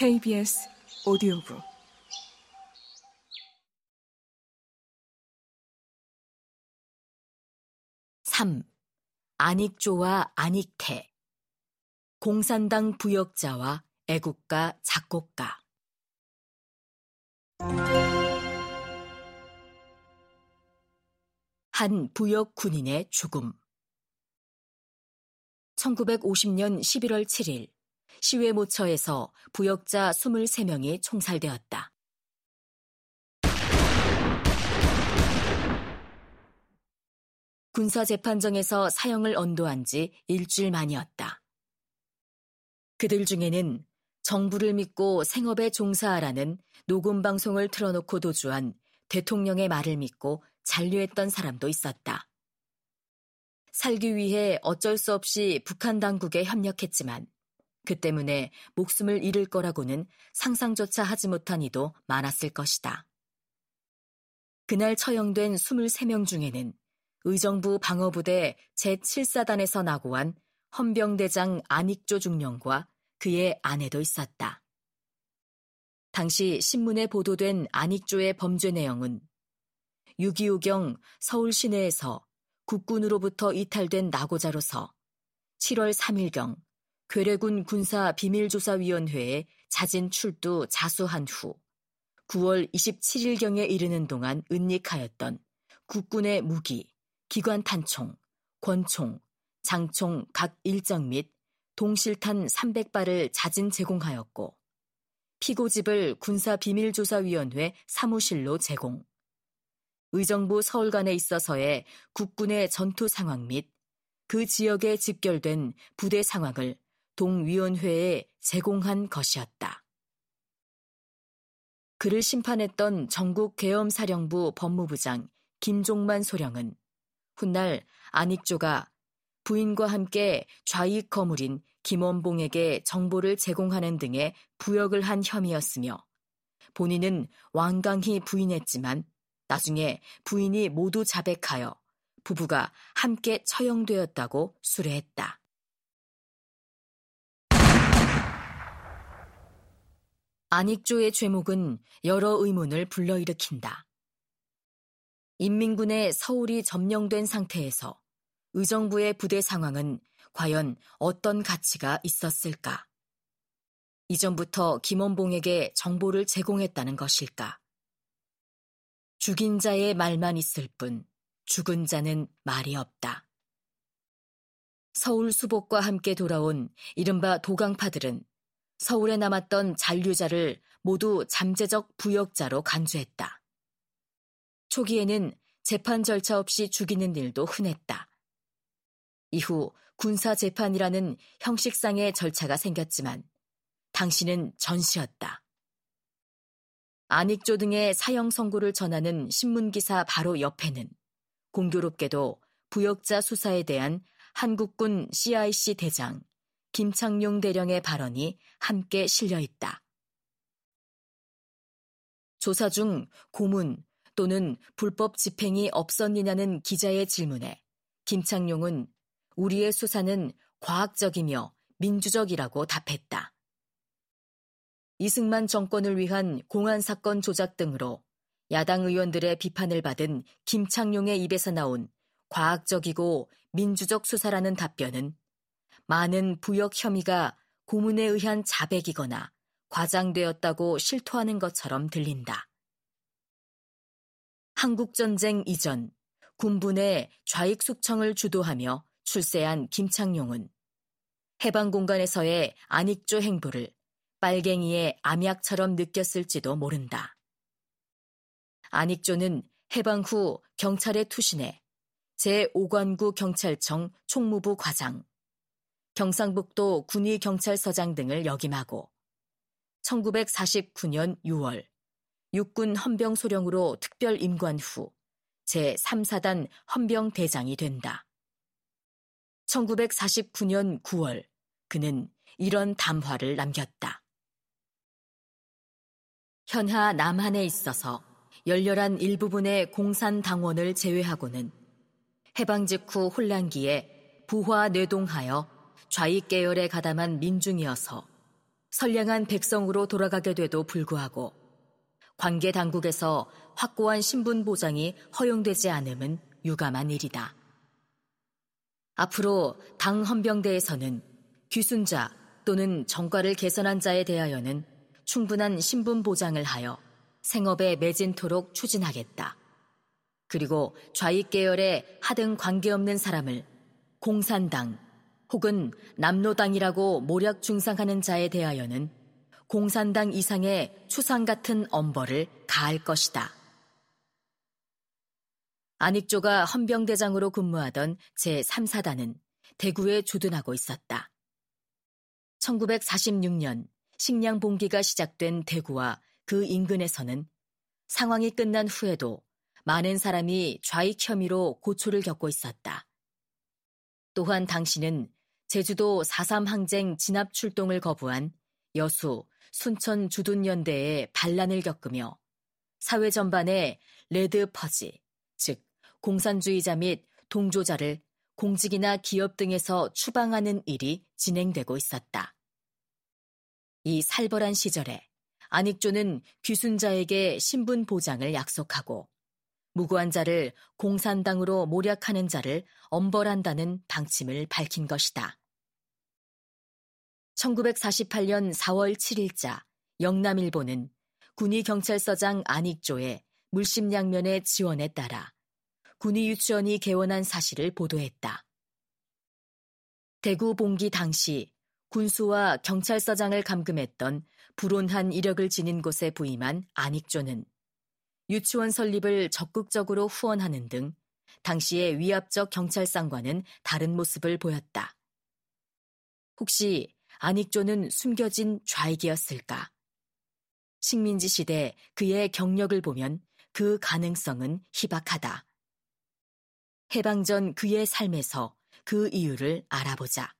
KBS 오디오북. 삼. 안익조와 안익태. 공산당 부역자와 애국가 작곡가. 한 부역 군인의 죽음. 1950년 11월 7일 시외 모처에서 부역자 23명이 총살되었다. 군사재판정에서 사형을 언도한 지 일주일 만이었다. 그들 중에는 정부를 믿고 생업에 종사하라는 녹음방송을 틀어놓고 도주한 대통령의 말을 믿고 잔류했던 사람도 있었다. 살기 위해 어쩔 수 없이 북한 당국에 협력했지만 그 때문에 목숨을 잃을 거라고는 상상조차 하지 못한 이도 많았을 것이다. 그날 처형된 23명 중에는 의정부 방어부대 제7사단에서 나고한 헌병대장 안익조 중령과 그의 아내도 있었다. 당시 신문에 보도된 안익조의 범죄 내용은 6.25경 서울 시내에서 국군으로부터 이탈된 나고자로서 7월 3일경 괴뢰군 군사 비밀조사위원회에 자진 출두 자수한 후 9월 27일경에 이르는 동안 은닉하였던 국군의 무기, 기관 탄총, 권총, 장총 각 일정 및 동실탄 300발을 자진 제공하였고 피고집을 군사비밀조사위원회 사무실로 제공. 의정부 서울관에 있어서의 국군의 전투 상황 및 그 지역에 집결된 부대 상황을 동위원회에 제공한 것이었다. 그를 심판했던 전국 계엄사령부 법무부장 김종만 소령은 훗날 안익조가 부인과 함께 좌익 거물인 김원봉에게 정보를 제공하는 등의 부역을 한 혐의였으며 본인은 완강히 부인했지만 나중에 부인이 모두 자백하여 부부가 함께 처형되었다고 수뢰했다. 안익조의 죄목은 여러 의문을 불러일으킨다. 인민군의 서울이 점령된 상태에서 의정부의 부대 상황은 과연 어떤 가치가 있었을까? 이전부터 김원봉에게 정보를 제공했다는 것일까? 죽인 자의 말만 있을 뿐 죽은 자는 말이 없다. 서울 수복과 함께 돌아온 이른바 도강파들은 서울에 남았던 잔류자를 모두 잠재적 부역자로 간주했다. 초기에는 재판 절차 없이 죽이는 일도 흔했다. 이후 군사 재판이라는 형식상의 절차가 생겼지만 당신은 전시였다. 안익조 등의 사형 선고를 전하는 신문기사 바로 옆에는 공교롭게도 부역자 수사에 대한 한국군 CIC 대장 김창룡 대령의 발언이 함께 실려 있다. 조사 중 고문 또는 불법 집행이 없었느냐는 기자의 질문에 김창룡은 우리의 수사는 과학적이며 민주적이라고 답했다. 이승만 정권을 위한 공안 사건 조작 등으로 야당 의원들의 비판을 받은 김창룡의 입에서 나온 과학적이고 민주적 수사라는 답변은 많은 부역 혐의가 고문에 의한 자백이거나 과장되었다고 실토하는 것처럼 들린다. 한국전쟁 이전 군부내 좌익 숙청을 주도하며 출세한 김창룡은 해방 공간에서의 안익조 행보를 빨갱이의 암약처럼 느꼈을지도 모른다. 안익조는 해방 후 경찰에 투신해 제5관구 경찰청 총무부 과장, 경상북도 군의경찰서장 등을 역임하고 1949년 6월 육군 헌병 소령으로 특별 임관 후 제3사단 헌병 대장이 된다. 1949년 9월 그는 이런 담화를 남겼다. 현하 남한에 있어서 열렬한 일부분의 공산당원을 제외하고는 해방 직후 혼란기에 부화 뇌동하여 좌익 계열에 가담한 민중이어서 선량한 백성으로 돌아가게 돼도 불구하고 관계 당국에서 확고한 신분 보장이 허용되지 않음은 유감한 일이다. 앞으로 당 헌병대에서는 귀순자 또는 정과를 개선한 자에 대하여는 충분한 신분 보장을 하여 생업에 매진토록 추진하겠다. 그리고 좌익 계열에 하등 관계없는 사람을 공산당 혹은 남로당이라고 모략 중상하는 자에 대하여는 공산당 이상의 추상 같은 엄벌을 가할 것이다. 안익조가 헌병대장으로 근무하던 제3사단은 대구에 주둔하고 있었다. 1946년 식량 봉기가 시작된 대구와 그 인근에서는 상황이 끝난 후에도 많은 사람이 좌익 혐의로 고초를 겪고 있었다. 또한 당시는 제주도 4.3 항쟁 진압 출동을 거부한 여수, 순천 주둔연대의 반란을 겪으며 사회 전반에 레드 퍼지, 즉 공산주의자 및 동조자를 공직이나 기업 등에서 추방하는 일이 진행되고 있었다. 이 살벌한 시절에 안익조는 귀순자에게 신분 보장을 약속하고 무고한 자를 공산당으로 모략하는 자를 엄벌한다는 방침을 밝힌 것이다. 1948년 4월 7일자 영남일보는 군의경찰서장 안익조의 물심양면의 지원에 따라 군의유치원이 개원한 사실을 보도했다. 대구 봉기 당시 군수와 경찰서장을 감금했던 불온한 이력을 지닌 곳에 부임한 안익조는 유치원 설립을 적극적으로 후원하는 등 당시의 위압적 경찰상과는 다른 모습을 보였다. 혹시 안익조는 숨겨진 좌익이었을까? 식민지 시대 그의 경력을 보면 그 가능성은 희박하다. 해방 전 그의 삶에서 그 이유를 알아보자.